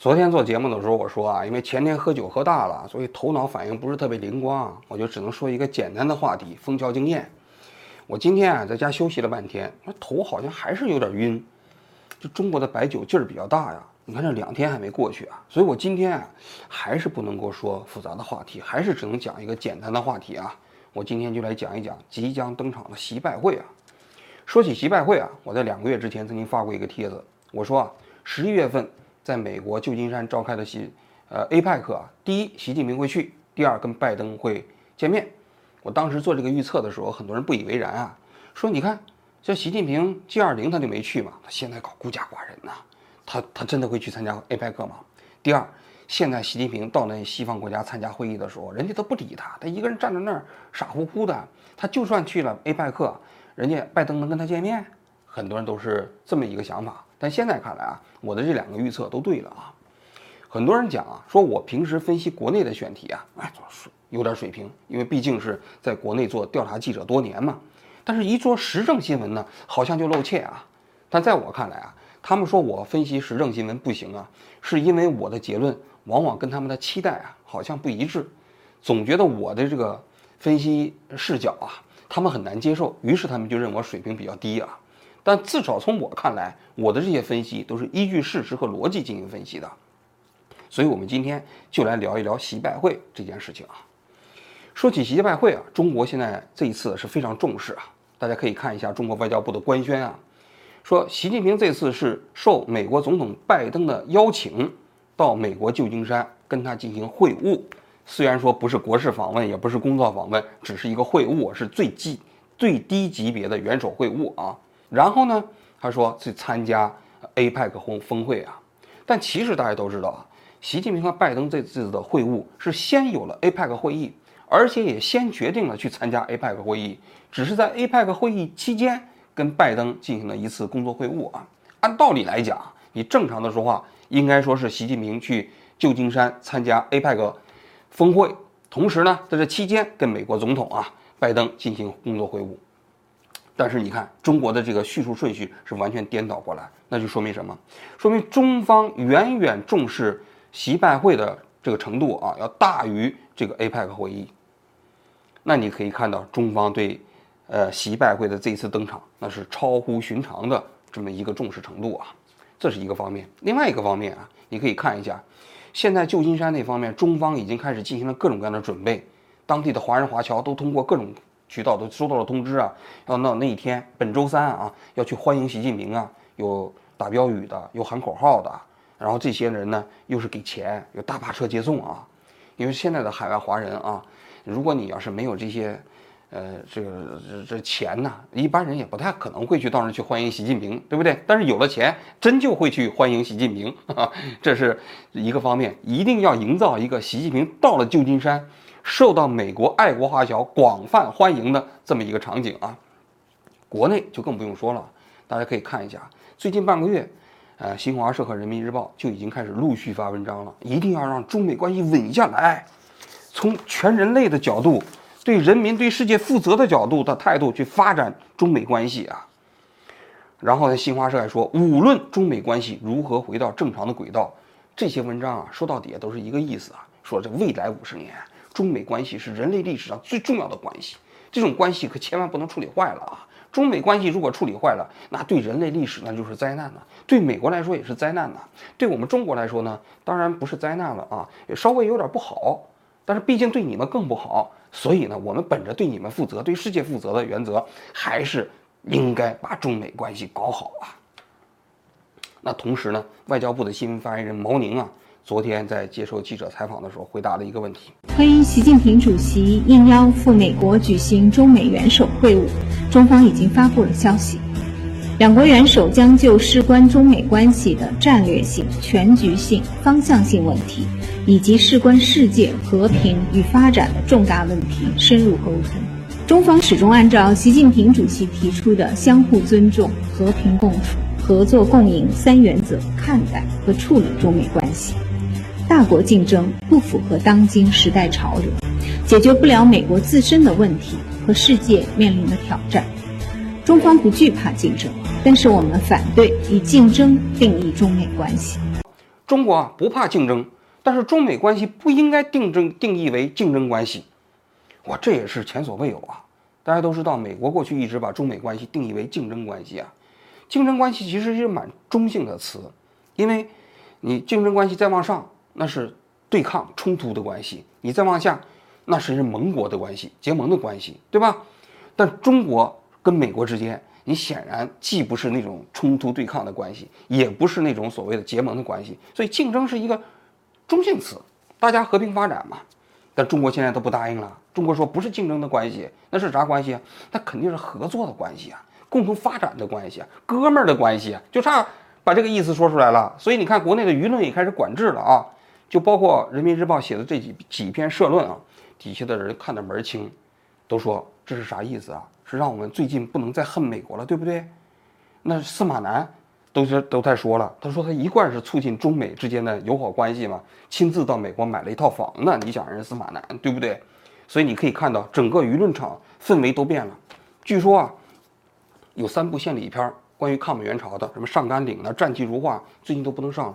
昨天做节目的时候，我说啊，因为前天喝酒喝大了，所以头脑反应不是特别灵光，我就只能说一个简单的话题，枫桥经验。我今天啊在家休息了半天，那头好像还是有点晕。这中国的白酒劲儿比较大呀，你看这两天还没过去啊，所以我今天啊还是不能够说复杂的话题，还是只能讲一个简单的话题啊。我今天就来讲一讲即将登场的习拜会啊。说起习拜会啊，我在两个月之前曾经发过一个帖子，我说啊，十一月份。在美国旧金山召开的习呃 APEC 啊，第一，习近平会去；第二，跟拜登会见面。我当时做这个预测的时候，很多人不以为然啊，说你看，这习近平 G20 他就没去嘛，他现在搞孤家寡人呐，他他真的会去参加 APEC 吗？第二，现在习近平到那西方国家参加会议的时候，人家都不理他，他一个人站在那儿傻乎乎的，他就算去了 APEC，人家拜登能跟他见面？很多人都是这么一个想法。但现在看来啊，我的这两个预测都对了啊。很多人讲啊，说我平时分析国内的选题啊，哎，有点水平，因为毕竟是在国内做调查记者多年嘛。但是，一做时政新闻呢，好像就露怯啊。但在我看来啊，他们说我分析时政新闻不行啊，是因为我的结论往往跟他们的期待啊好像不一致，总觉得我的这个分析视角啊，他们很难接受，于是他们就认为我水平比较低啊。但至少从我看来，我的这些分析都是依据事实和逻辑进行分析的。所以，我们今天就来聊一聊习拜会这件事情啊。说起习拜会啊，中国现在这一次是非常重视啊。大家可以看一下中国外交部的官宣啊，说习近平这次是受美国总统拜登的邀请，到美国旧金山跟他进行会晤。虽然说不是国事访问，也不是工作访问，只是一个会晤，是最低最低级别的元首会晤啊。然后呢，他说去参加 APEC 峰峰会啊，但其实大家都知道啊，习近平和拜登这次的会晤是先有了 APEC 会议，而且也先决定了去参加 APEC 会议，只是在 APEC 会议期间跟拜登进行了一次工作会晤啊。按道理来讲，你正常的说话，应该说是习近平去旧金山参加 APEC 峰会，同时呢，在这期间跟美国总统啊拜登进行工作会晤。但是你看，中国的这个叙述顺序是完全颠倒过来，那就说明什么？说明中方远远重视习拜会的这个程度啊，要大于这个 APEC 会议。那你可以看到，中方对呃习拜会的这一次登场，那是超乎寻常的这么一个重视程度啊，这是一个方面。另外一个方面啊，你可以看一下，现在旧金山那方面，中方已经开始进行了各种各样的准备，当地的华人华侨都通过各种。渠道都收到了通知啊，要到那一天，本周三啊，要去欢迎习近平啊，有打标语的，有喊口号的，然后这些人呢，又是给钱，有大巴车接送啊。因为现在的海外华人啊，如果你要是没有这些，呃，这个这这钱呢，一般人也不太可能会去到那去欢迎习近平，对不对？但是有了钱，真就会去欢迎习近平，这是一个方面，一定要营造一个习近平到了旧金山。受到美国爱国华侨广泛欢迎的这么一个场景啊，国内就更不用说了。大家可以看一下，最近半个月，呃，新华社和人民日报就已经开始陆续发文章了，一定要让中美关系稳下来，从全人类的角度，对人民、对世界负责的角度的态度去发展中美关系啊。然后呢，新华社还说，无论中美关系如何回到正常的轨道，这些文章啊，说到底都是一个意思啊，说这未来五十年。中美关系是人类历史上最重要的关系，这种关系可千万不能处理坏了啊！中美关系如果处理坏了，那对人类历史那就是灾难了，对美国来说也是灾难呐，对我们中国来说呢，当然不是灾难了啊，也稍微有点不好，但是毕竟对你们更不好，所以呢，我们本着对你们负责、对世界负责的原则，还是应该把中美关系搞好啊。那同时呢，外交部的新闻发言人毛宁啊。昨天在接受记者采访的时候，回答了一个问题：关于习近平主席应邀赴美国举行中美元首会晤，中方已经发布了消息，两国元首将就事关中美关系的战略性、全局性、方向性问题，以及事关世界和平与发展的重大问题深入沟通。中方始终按照习近平主席提出的相互尊重、和平共处、合作共赢三原则看待和处理中美关系。大国竞争不符合当今时代潮流，解决不了美国自身的问题和世界面临的挑战。中方不惧怕竞争，但是我们反对以竞争定义中美关系。中国啊不怕竞争，但是中美关系不应该定争定义为竞争关系。哇，这也是前所未有啊！大家都知道，美国过去一直把中美关系定义为竞争关系啊。竞争关系其实是蛮中性的词，因为你竞争关系再往上，那是对抗冲突的关系；你再往下，那是盟国的关系、结盟的关系，对吧？但中国跟美国之间，你显然既不是那种冲突对抗的关系，也不是那种所谓的结盟的关系，所以竞争是一个中性词，大家和平发展嘛。但中国现在都不答应了，中国说不是竞争的关系，那是啥关系啊？那肯定是合作的关系啊。共同发展的关系啊，哥们儿的关系啊，就差把这个意思说出来了。所以你看，国内的舆论也开始管制了啊，就包括人民日报写的这几几篇社论啊，底下的人看得门儿清，都说这是啥意思啊？是让我们最近不能再恨美国了，对不对？那司马南都是都在说了，他说他一贯是促进中美之间的友好关系嘛，亲自到美国买了一套房呢。你想人司马南对不对？所以你可以看到整个舆论场氛围都变了。据说啊。有三部献礼片关于抗美援朝的，什么上甘岭的战绩如画，最近都不能上了，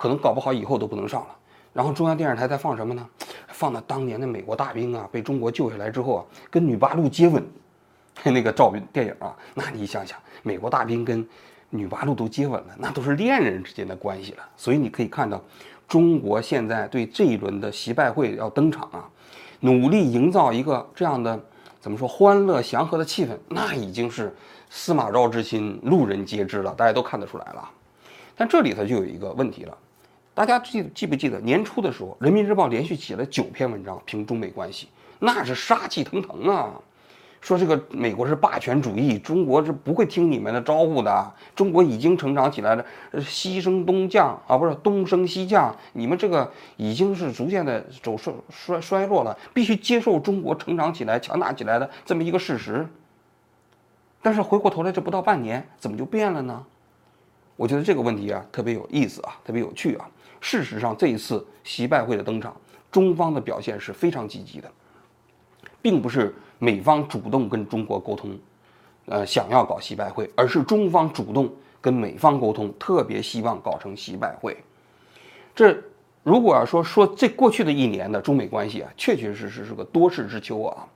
可能搞不好以后都不能上了。然后中央电视台在放什么呢？放的当年的美国大兵啊，被中国救下来之后啊，跟女八路接吻，那个照片电影啊，那你想想，美国大兵跟女八路都接吻了，那都是恋人之间的关系了。所以你可以看到，中国现在对这一轮的习拜会要登场啊，努力营造一个这样的。怎么说欢乐祥和的气氛，那已经是司马昭之心，路人皆知了，大家都看得出来了。但这里头就有一个问题了，大家记记不记得年初的时候，《人民日报》连续写了九篇文章评中美关系，那是杀气腾腾啊。说这个美国是霸权主义，中国是不会听你们的招呼的。中国已经成长起来了，西升东降啊，不是东升西降，你们这个已经是逐渐的走衰衰衰落了，必须接受中国成长起来、强大起来的这么一个事实。但是回过头来，这不到半年，怎么就变了呢？我觉得这个问题啊，特别有意思啊，特别有趣啊。事实上，这一次习拜会的登场，中方的表现是非常积极的，并不是。美方主动跟中国沟通，呃，想要搞习拜会，而是中方主动跟美方沟通，特别希望搞成习拜会。这如果要说说这过去的一年的中美关系啊，确确实实是个多事之秋啊，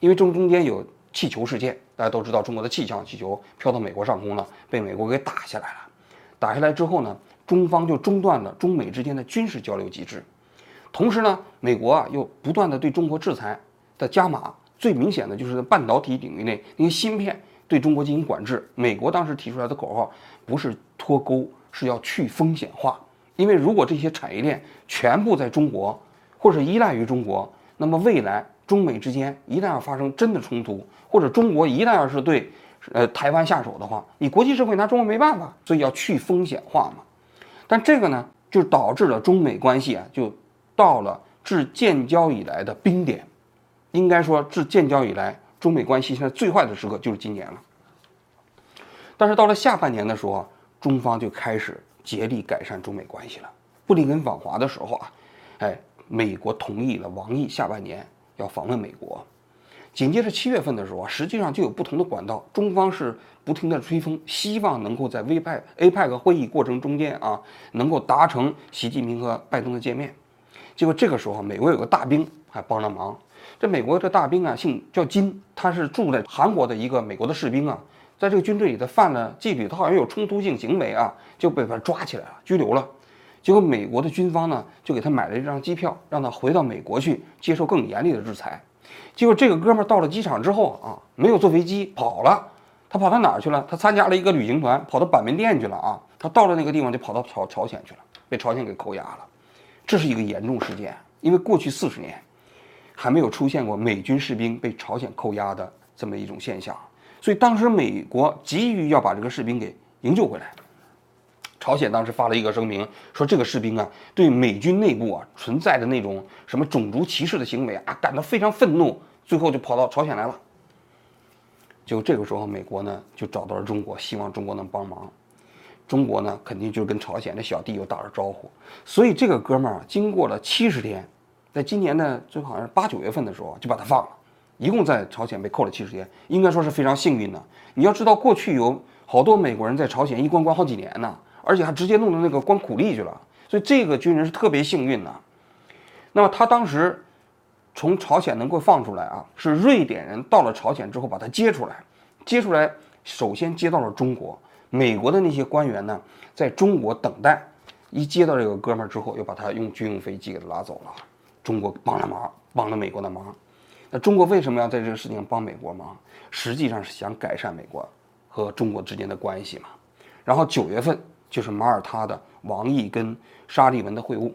因为中中间有气球事件，大家都知道中国的气象气球飘到美国上空了，被美国给打下来了。打下来之后呢，中方就中断了中美之间的军事交流机制，同时呢，美国啊又不断的对中国制裁的加码。最明显的就是在半导体领域内，那些芯片对中国进行管制。美国当时提出来的口号不是脱钩，是要去风险化。因为如果这些产业链全部在中国，或者依赖于中国，那么未来中美之间一旦要发生真的冲突，或者中国一旦要是对呃台湾下手的话，你国际社会拿中国没办法，所以要去风险化嘛。但这个呢，就导致了中美关系啊，就到了自建交以来的冰点。应该说，自建交以来，中美关系现在最坏的时刻就是今年了。但是到了下半年的时候，中方就开始竭力改善中美关系了。布林肯访华的时候啊，哎，美国同意了王毅下半年要访问美国。紧接着七月份的时候啊，实际上就有不同的管道，中方是不停的吹风，希望能够在 V 派 APEC 会议过程中间啊，能够达成习近平和拜登的见面。结果这个时候，美国有个大兵还帮了忙。这美国这大兵啊，姓叫金，他是住在韩国的一个美国的士兵啊，在这个军队里，他犯了纪律，他好像有冲突性行为啊，就被他抓起来了，拘留了。结果美国的军方呢，就给他买了一张机票，让他回到美国去接受更严厉的制裁。结果这个哥们儿到了机场之后啊，没有坐飞机跑了，他跑到哪儿去了？他参加了一个旅行团，跑到板门店去了啊。他到了那个地方就跑到朝朝鲜去了，被朝鲜给扣押了。这是一个严重事件，因为过去四十年。还没有出现过美军士兵被朝鲜扣押的这么一种现象，所以当时美国急于要把这个士兵给营救回来。朝鲜当时发了一个声明，说这个士兵啊，对美军内部啊存在的那种什么种族歧视的行为啊，感到非常愤怒，最后就跑到朝鲜来了。就这个时候，美国呢就找到了中国，希望中国能帮忙。中国呢肯定就跟朝鲜的小弟又打了招呼，所以这个哥们儿啊经过了七十天。在今年呢，就好像是八九月份的时候就把他放了，一共在朝鲜被扣了七十天，应该说是非常幸运的。你要知道，过去有好多美国人在朝鲜一关关好几年呢，而且还直接弄到那个关苦力去了。所以这个军人是特别幸运的。那么他当时从朝鲜能够放出来啊，是瑞典人到了朝鲜之后把他接出来，接出来首先接到了中国，美国的那些官员呢，在中国等待，一接到这个哥们儿之后，又把他用军用飞机给他拉走了。中国帮了忙，帮了美国的忙。那中国为什么要在这个事情帮美国忙？实际上是想改善美国和中国之间的关系嘛。然后九月份就是马耳他的王毅跟沙利文的会晤，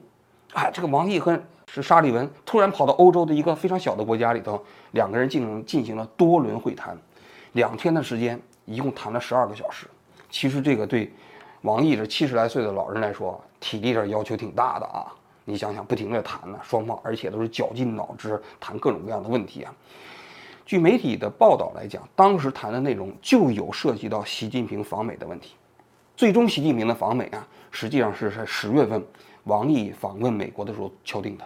哎，这个王毅和是沙利文突然跑到欧洲的一个非常小的国家里头，两个人进行进行了多轮会谈，两天的时间，一共谈了十二个小时。其实这个对王毅这七十来岁的老人来说，体力上要求挺大的啊。你想想，不停地谈呢，双方而且都是绞尽脑汁谈各种各样的问题啊。据媒体的报道来讲，当时谈的内容就有涉及到习近平访美的问题。最终，习近平的访美啊，实际上是在十月份王毅访问美国的时候敲定的。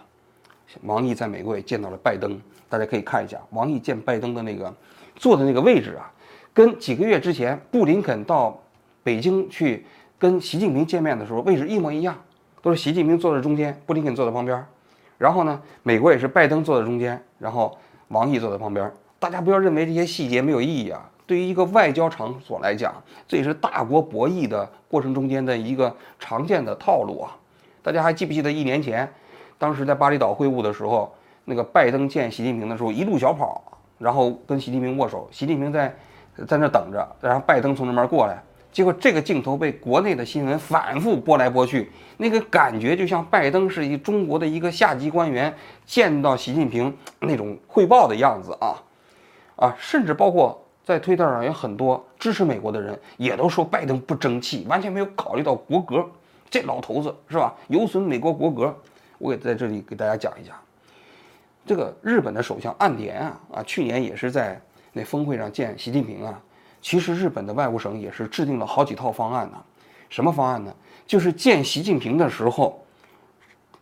王毅在美国也见到了拜登，大家可以看一下王毅见拜登的那个坐的那个位置啊，跟几个月之前布林肯到北京去跟习近平见面的时候位置一模一样。都是习近平坐在中间，布林肯坐在旁边，然后呢，美国也是拜登坐在中间，然后王毅坐在旁边。大家不要认为这些细节没有意义啊，对于一个外交场所来讲，这也是大国博弈的过程中间的一个常见的套路啊。大家还记不记得一年前，当时在巴厘岛会晤的时候，那个拜登见习近平的时候一路小跑，然后跟习近平握手，习近平在在那等着，然后拜登从那边过来。结果这个镜头被国内的新闻反复播来播去，那个感觉就像拜登是一中国的一个下级官员见到习近平那种汇报的样子啊，啊，甚至包括在推特上有很多支持美国的人也都说拜登不争气，完全没有考虑到国格，这老头子是吧？有损美国国格。我也在这里给大家讲一讲，这个日本的首相岸田啊啊，去年也是在那峰会上见习近平啊。其实日本的外务省也是制定了好几套方案呢，什么方案呢？就是见习近平的时候，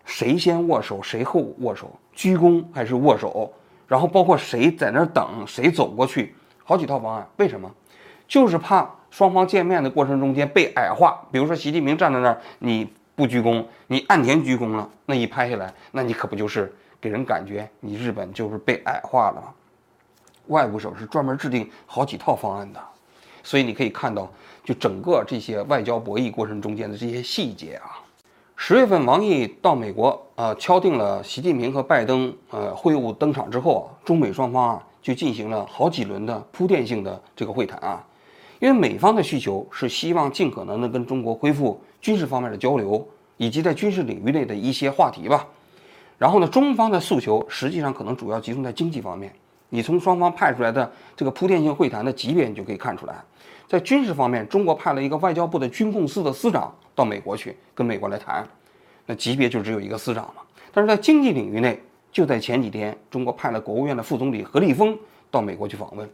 谁先握手，谁后握手，鞠躬还是握手，然后包括谁在那儿等，谁走过去，好几套方案。为什么？就是怕双方见面的过程中间被矮化。比如说习近平站在那儿，你不鞠躬，你岸田鞠躬了，那一拍下来，那你可不就是给人感觉你日本就是被矮化了吗？外部省是专门制定好几套方案的，所以你可以看到，就整个这些外交博弈过程中间的这些细节啊。十月份，王毅到美国，呃，敲定了习近平和拜登呃会晤登场之后啊，中美双方啊就进行了好几轮的铺垫性的这个会谈啊。因为美方的需求是希望尽可能的跟中国恢复军事方面的交流，以及在军事领域内的一些话题吧。然后呢，中方的诉求实际上可能主要集中在经济方面。你从双方派出来的这个铺垫性会谈的级别，你就可以看出来，在军事方面，中国派了一个外交部的军控司的司长到美国去跟美国来谈，那级别就只有一个司长嘛。但是在经济领域内，就在前几天，中国派了国务院的副总理何立峰到美国去访问，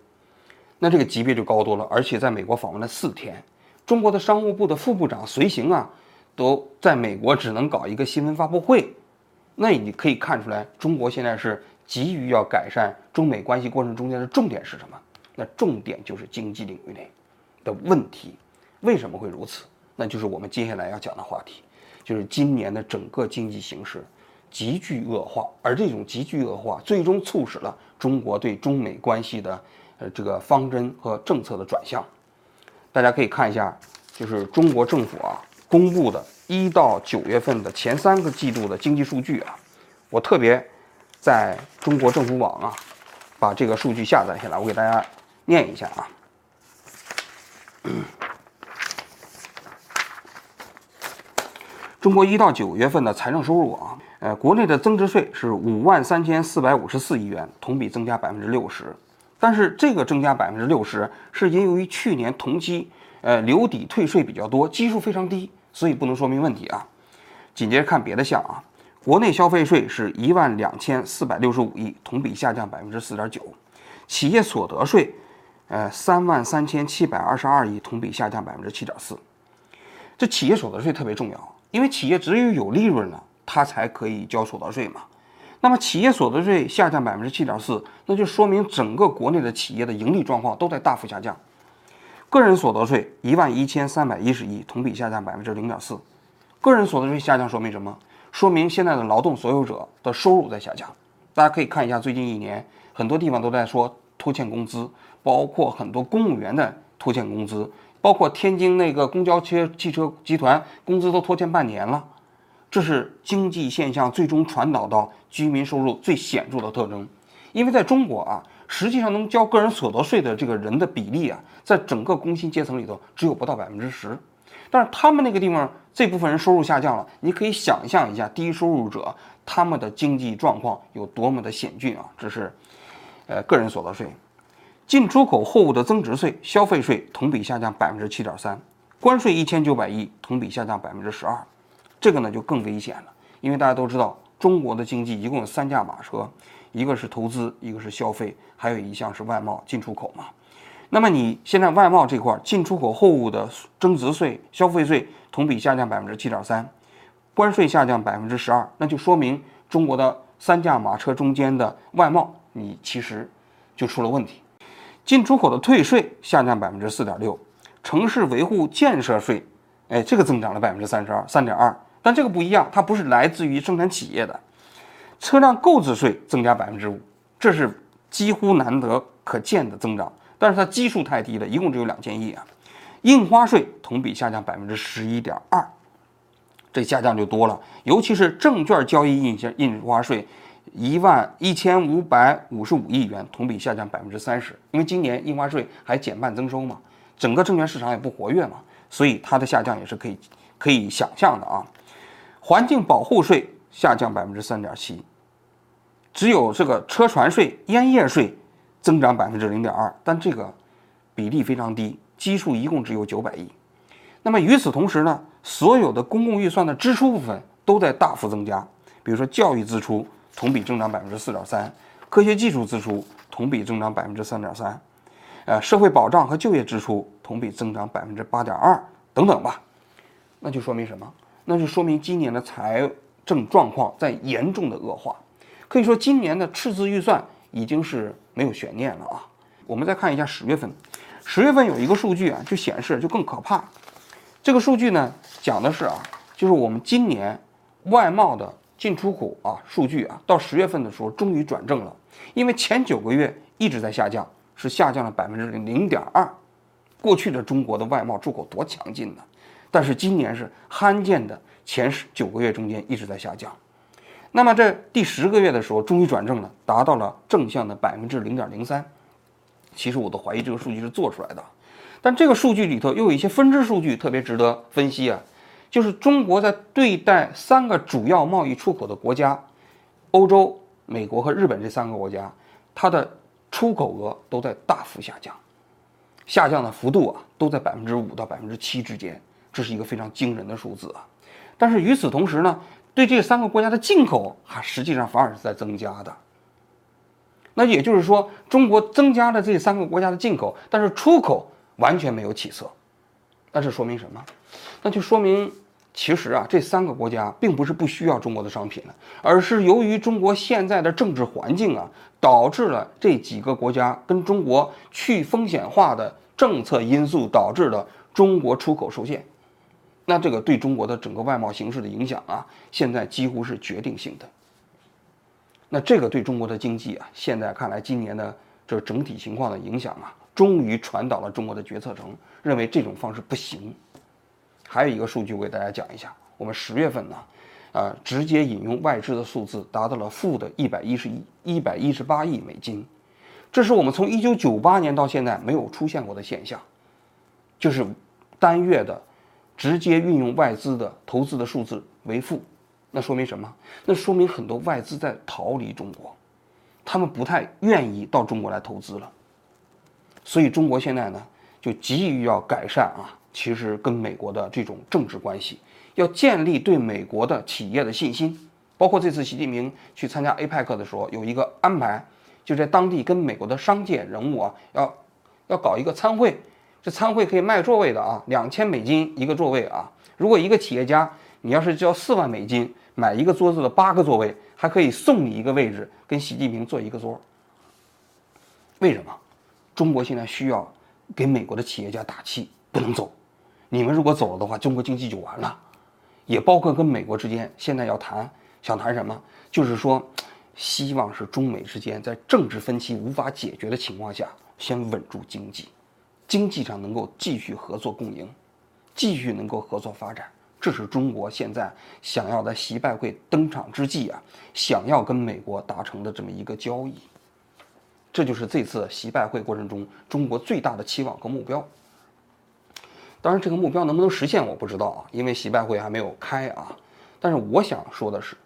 那这个级别就高多了，而且在美国访问了四天，中国的商务部的副部长随行啊，都在美国只能搞一个新闻发布会，那你可以看出来，中国现在是。急于要改善中美关系过程中间的重点是什么？那重点就是经济领域内的问题。为什么会如此？那就是我们接下来要讲的话题，就是今年的整个经济形势急剧恶化，而这种急剧恶化最终促使了中国对中美关系的呃这个方针和政策的转向。大家可以看一下，就是中国政府啊公布的一到九月份的前三个季度的经济数据啊，我特别。在中国政府网啊，把这个数据下载下来，我给大家念一下啊。中国一到九月份的财政收入啊，呃，国内的增值税是五万三千四百五十四亿元，同比增加百分之六十。但是这个增加百分之六十，是因由于去年同期呃留抵退税比较多，基数非常低，所以不能说明问题啊。紧接着看别的项啊。国内消费税是一万两千四百六十五亿，同比下降百分之四点九；企业所得税，呃，三万三千七百二十二亿，同比下降百分之七点四。这企业所得税特别重要，因为企业只有有利润了，它才可以交所得税嘛。那么企业所得税下降百分之七点四，那就说明整个国内的企业的盈利状况都在大幅下降。个人所得税一万一千三百一十亿，同比下降百分之零点四。个人所得税下降说明什么？说明现在的劳动所有者的收入在下降。大家可以看一下最近一年，很多地方都在说拖欠工资，包括很多公务员的拖欠工资，包括天津那个公交车汽车集团工资都拖欠半年了。这是经济现象最终传导到居民收入最显著的特征。因为在中国啊，实际上能交个人所得税的这个人的比例啊，在整个工薪阶层里头只有不到百分之十。但是他们那个地方这部分人收入下降了，你可以想象一下低收入者他们的经济状况有多么的险峻啊！这是，呃，个人所得税、进出口货物的增值税、消费税同比下降百分之七点三，关税一千九百亿同比下降百分之十二，这个呢就更危险了，因为大家都知道中国的经济一共有三驾马车，一个是投资，一个是消费，还有一项是外贸进出口嘛。那么你现在外贸这块进出口货物的增值税、消费税同比下降百分之七点三，关税下降百分之十二，那就说明中国的三驾马车中间的外贸你其实就出了问题。进出口的退税下降百分之四点六，城市维护建设税，哎，这个增长了百分之三十二三点二，但这个不一样，它不是来自于生产企业的。车辆购置税增加百分之五，这是几乎难得可见的增长。但是它基数太低了，一共只有两千亿啊。印花税同比下降百分之十一点二，这下降就多了。尤其是证券交易印印印花税，一万一千五百五十五亿元，同比下降百分之三十。因为今年印花税还减半增收嘛，整个证券市场也不活跃嘛，所以它的下降也是可以可以想象的啊。环境保护税下降百分之三点七，只有这个车船税、烟叶税。增长百分之零点二，但这个比例非常低，基数一共只有九百亿。那么与此同时呢，所有的公共预算的支出部分都在大幅增加。比如说教育支出同比增长百分之四点三，科学技术支出同比增长百分之三点三，呃，社会保障和就业支出同比增长百分之八点二，等等吧。那就说明什么？那就说明今年的财政状况在严重的恶化。可以说，今年的赤字预算已经是。没有悬念了啊！我们再看一下十月份，十月份有一个数据啊，就显示就更可怕。这个数据呢，讲的是啊，就是我们今年外贸的进出口啊数据啊，到十月份的时候终于转正了。因为前九个月一直在下降，是下降了百分之零点二。过去的中国的外贸出口多强劲呢？但是今年是罕见的前十九个月中间一直在下降。那么这第十个月的时候，终于转正了，达到了正向的百分之零点零三。其实我都怀疑这个数据是做出来的，但这个数据里头又有一些分支数据特别值得分析啊，就是中国在对待三个主要贸易出口的国家，欧洲、美国和日本这三个国家，它的出口额都在大幅下降，下降的幅度啊都在百分之五到百分之七之间，这是一个非常惊人的数字啊。但是与此同时呢？对这三个国家的进口，还实际上反而是在增加的。那也就是说，中国增加了这三个国家的进口，但是出口完全没有起色。那这说明什么？那就说明，其实啊，这三个国家并不是不需要中国的商品了，而是由于中国现在的政治环境啊，导致了这几个国家跟中国去风险化的政策因素，导致了中国出口受限。那这个对中国的整个外贸形势的影响啊，现在几乎是决定性的。那这个对中国的经济啊，现在看来今年的这整体情况的影响啊，终于传导了中国的决策层，认为这种方式不行。还有一个数据，我给大家讲一下，我们十月份呢，啊，直接引用外资的数字达到了负的一百一十亿、一百一十八亿美金，这是我们从一九九八年到现在没有出现过的现象，就是单月的。直接运用外资的投资的数字为负，那说明什么？那说明很多外资在逃离中国，他们不太愿意到中国来投资了。所以中国现在呢，就急于要改善啊，其实跟美国的这种政治关系，要建立对美国的企业的信心。包括这次习近平去参加 APEC 的时候，有一个安排，就在当地跟美国的商界人物啊，要要搞一个参会。这参会可以卖座位的啊，两千美金一个座位啊。如果一个企业家，你要是交四万美金买一个桌子的八个座位，还可以送你一个位置，跟习近平坐一个桌。为什么？中国现在需要给美国的企业家打气，不能走。你们如果走了的话，中国经济就完了。也包括跟美国之间现在要谈，想谈什么？就是说，希望是中美之间在政治分歧无法解决的情况下，先稳住经济，经济上能够继续合作共赢，继续能够合作发展。这是中国现在想要在习拜会登场之际啊，想要跟美国达成的这么一个交易。这就是这次习拜会过程中中国最大的期望和目标。当然，这个目标能不能实现我不知道啊，因为习拜会还没有开啊。但是我想说的是，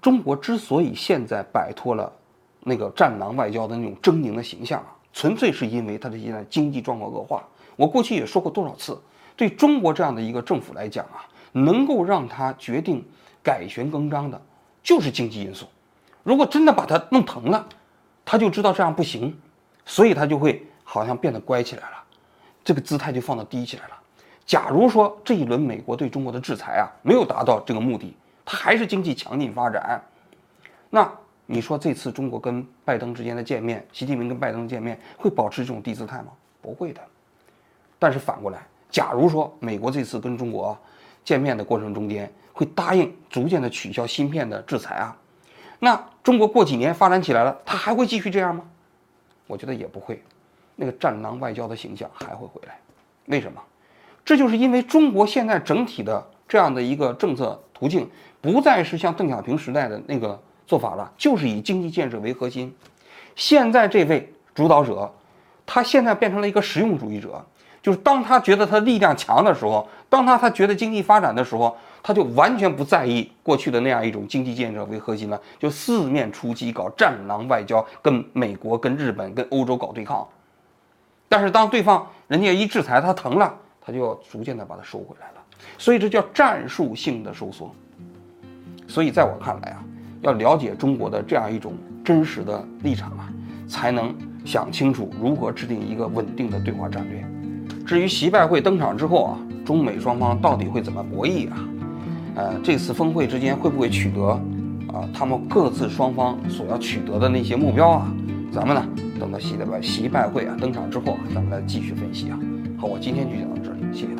中国之所以现在摆脱了那个战狼外交的那种狰狞的形象啊，纯粹是因为它的现在经济状况恶化。我过去也说过多少次，对中国这样的一个政府来讲啊，能够让他决定改弦更张的，就是经济因素。如果真的把他弄疼了，他就知道这样不行，所以他就会好像变得乖起来了，这个姿态就放得低起来了。假如说这一轮美国对中国的制裁啊没有达到这个目的，他还是经济强劲发展，那你说这次中国跟拜登之间的见面，习近平跟拜登见面会保持这种低姿态吗？不会的。但是反过来，假如说美国这次跟中国见面的过程中间会答应逐渐的取消芯片的制裁啊。那中国过几年发展起来了，他还会继续这样吗？我觉得也不会，那个战狼外交的形象还会回来。为什么？这就是因为中国现在整体的这样的一个政策途径，不再是像邓小平时代的那个做法了，就是以经济建设为核心。现在这位主导者，他现在变成了一个实用主义者，就是当他觉得他力量强的时候，当他他觉得经济发展的时候。他就完全不在意过去的那样一种经济建设为核心了，就四面出击搞战狼外交，跟美国、跟日本、跟欧洲搞对抗。但是当对方人家一制裁他疼了，他就要逐渐的把它收回来了。所以这叫战术性的收缩。所以在我看来啊，要了解中国的这样一种真实的立场啊，才能想清楚如何制定一个稳定的对话战略。至于习拜会登场之后啊，中美双方到底会怎么博弈啊？呃，这次峰会之间会不会取得啊？他们各自双方所要取得的那些目标啊？咱们呢，等到习的拜习拜会啊登场之后，咱们来继续分析啊。好，我今天就讲到这里，谢谢。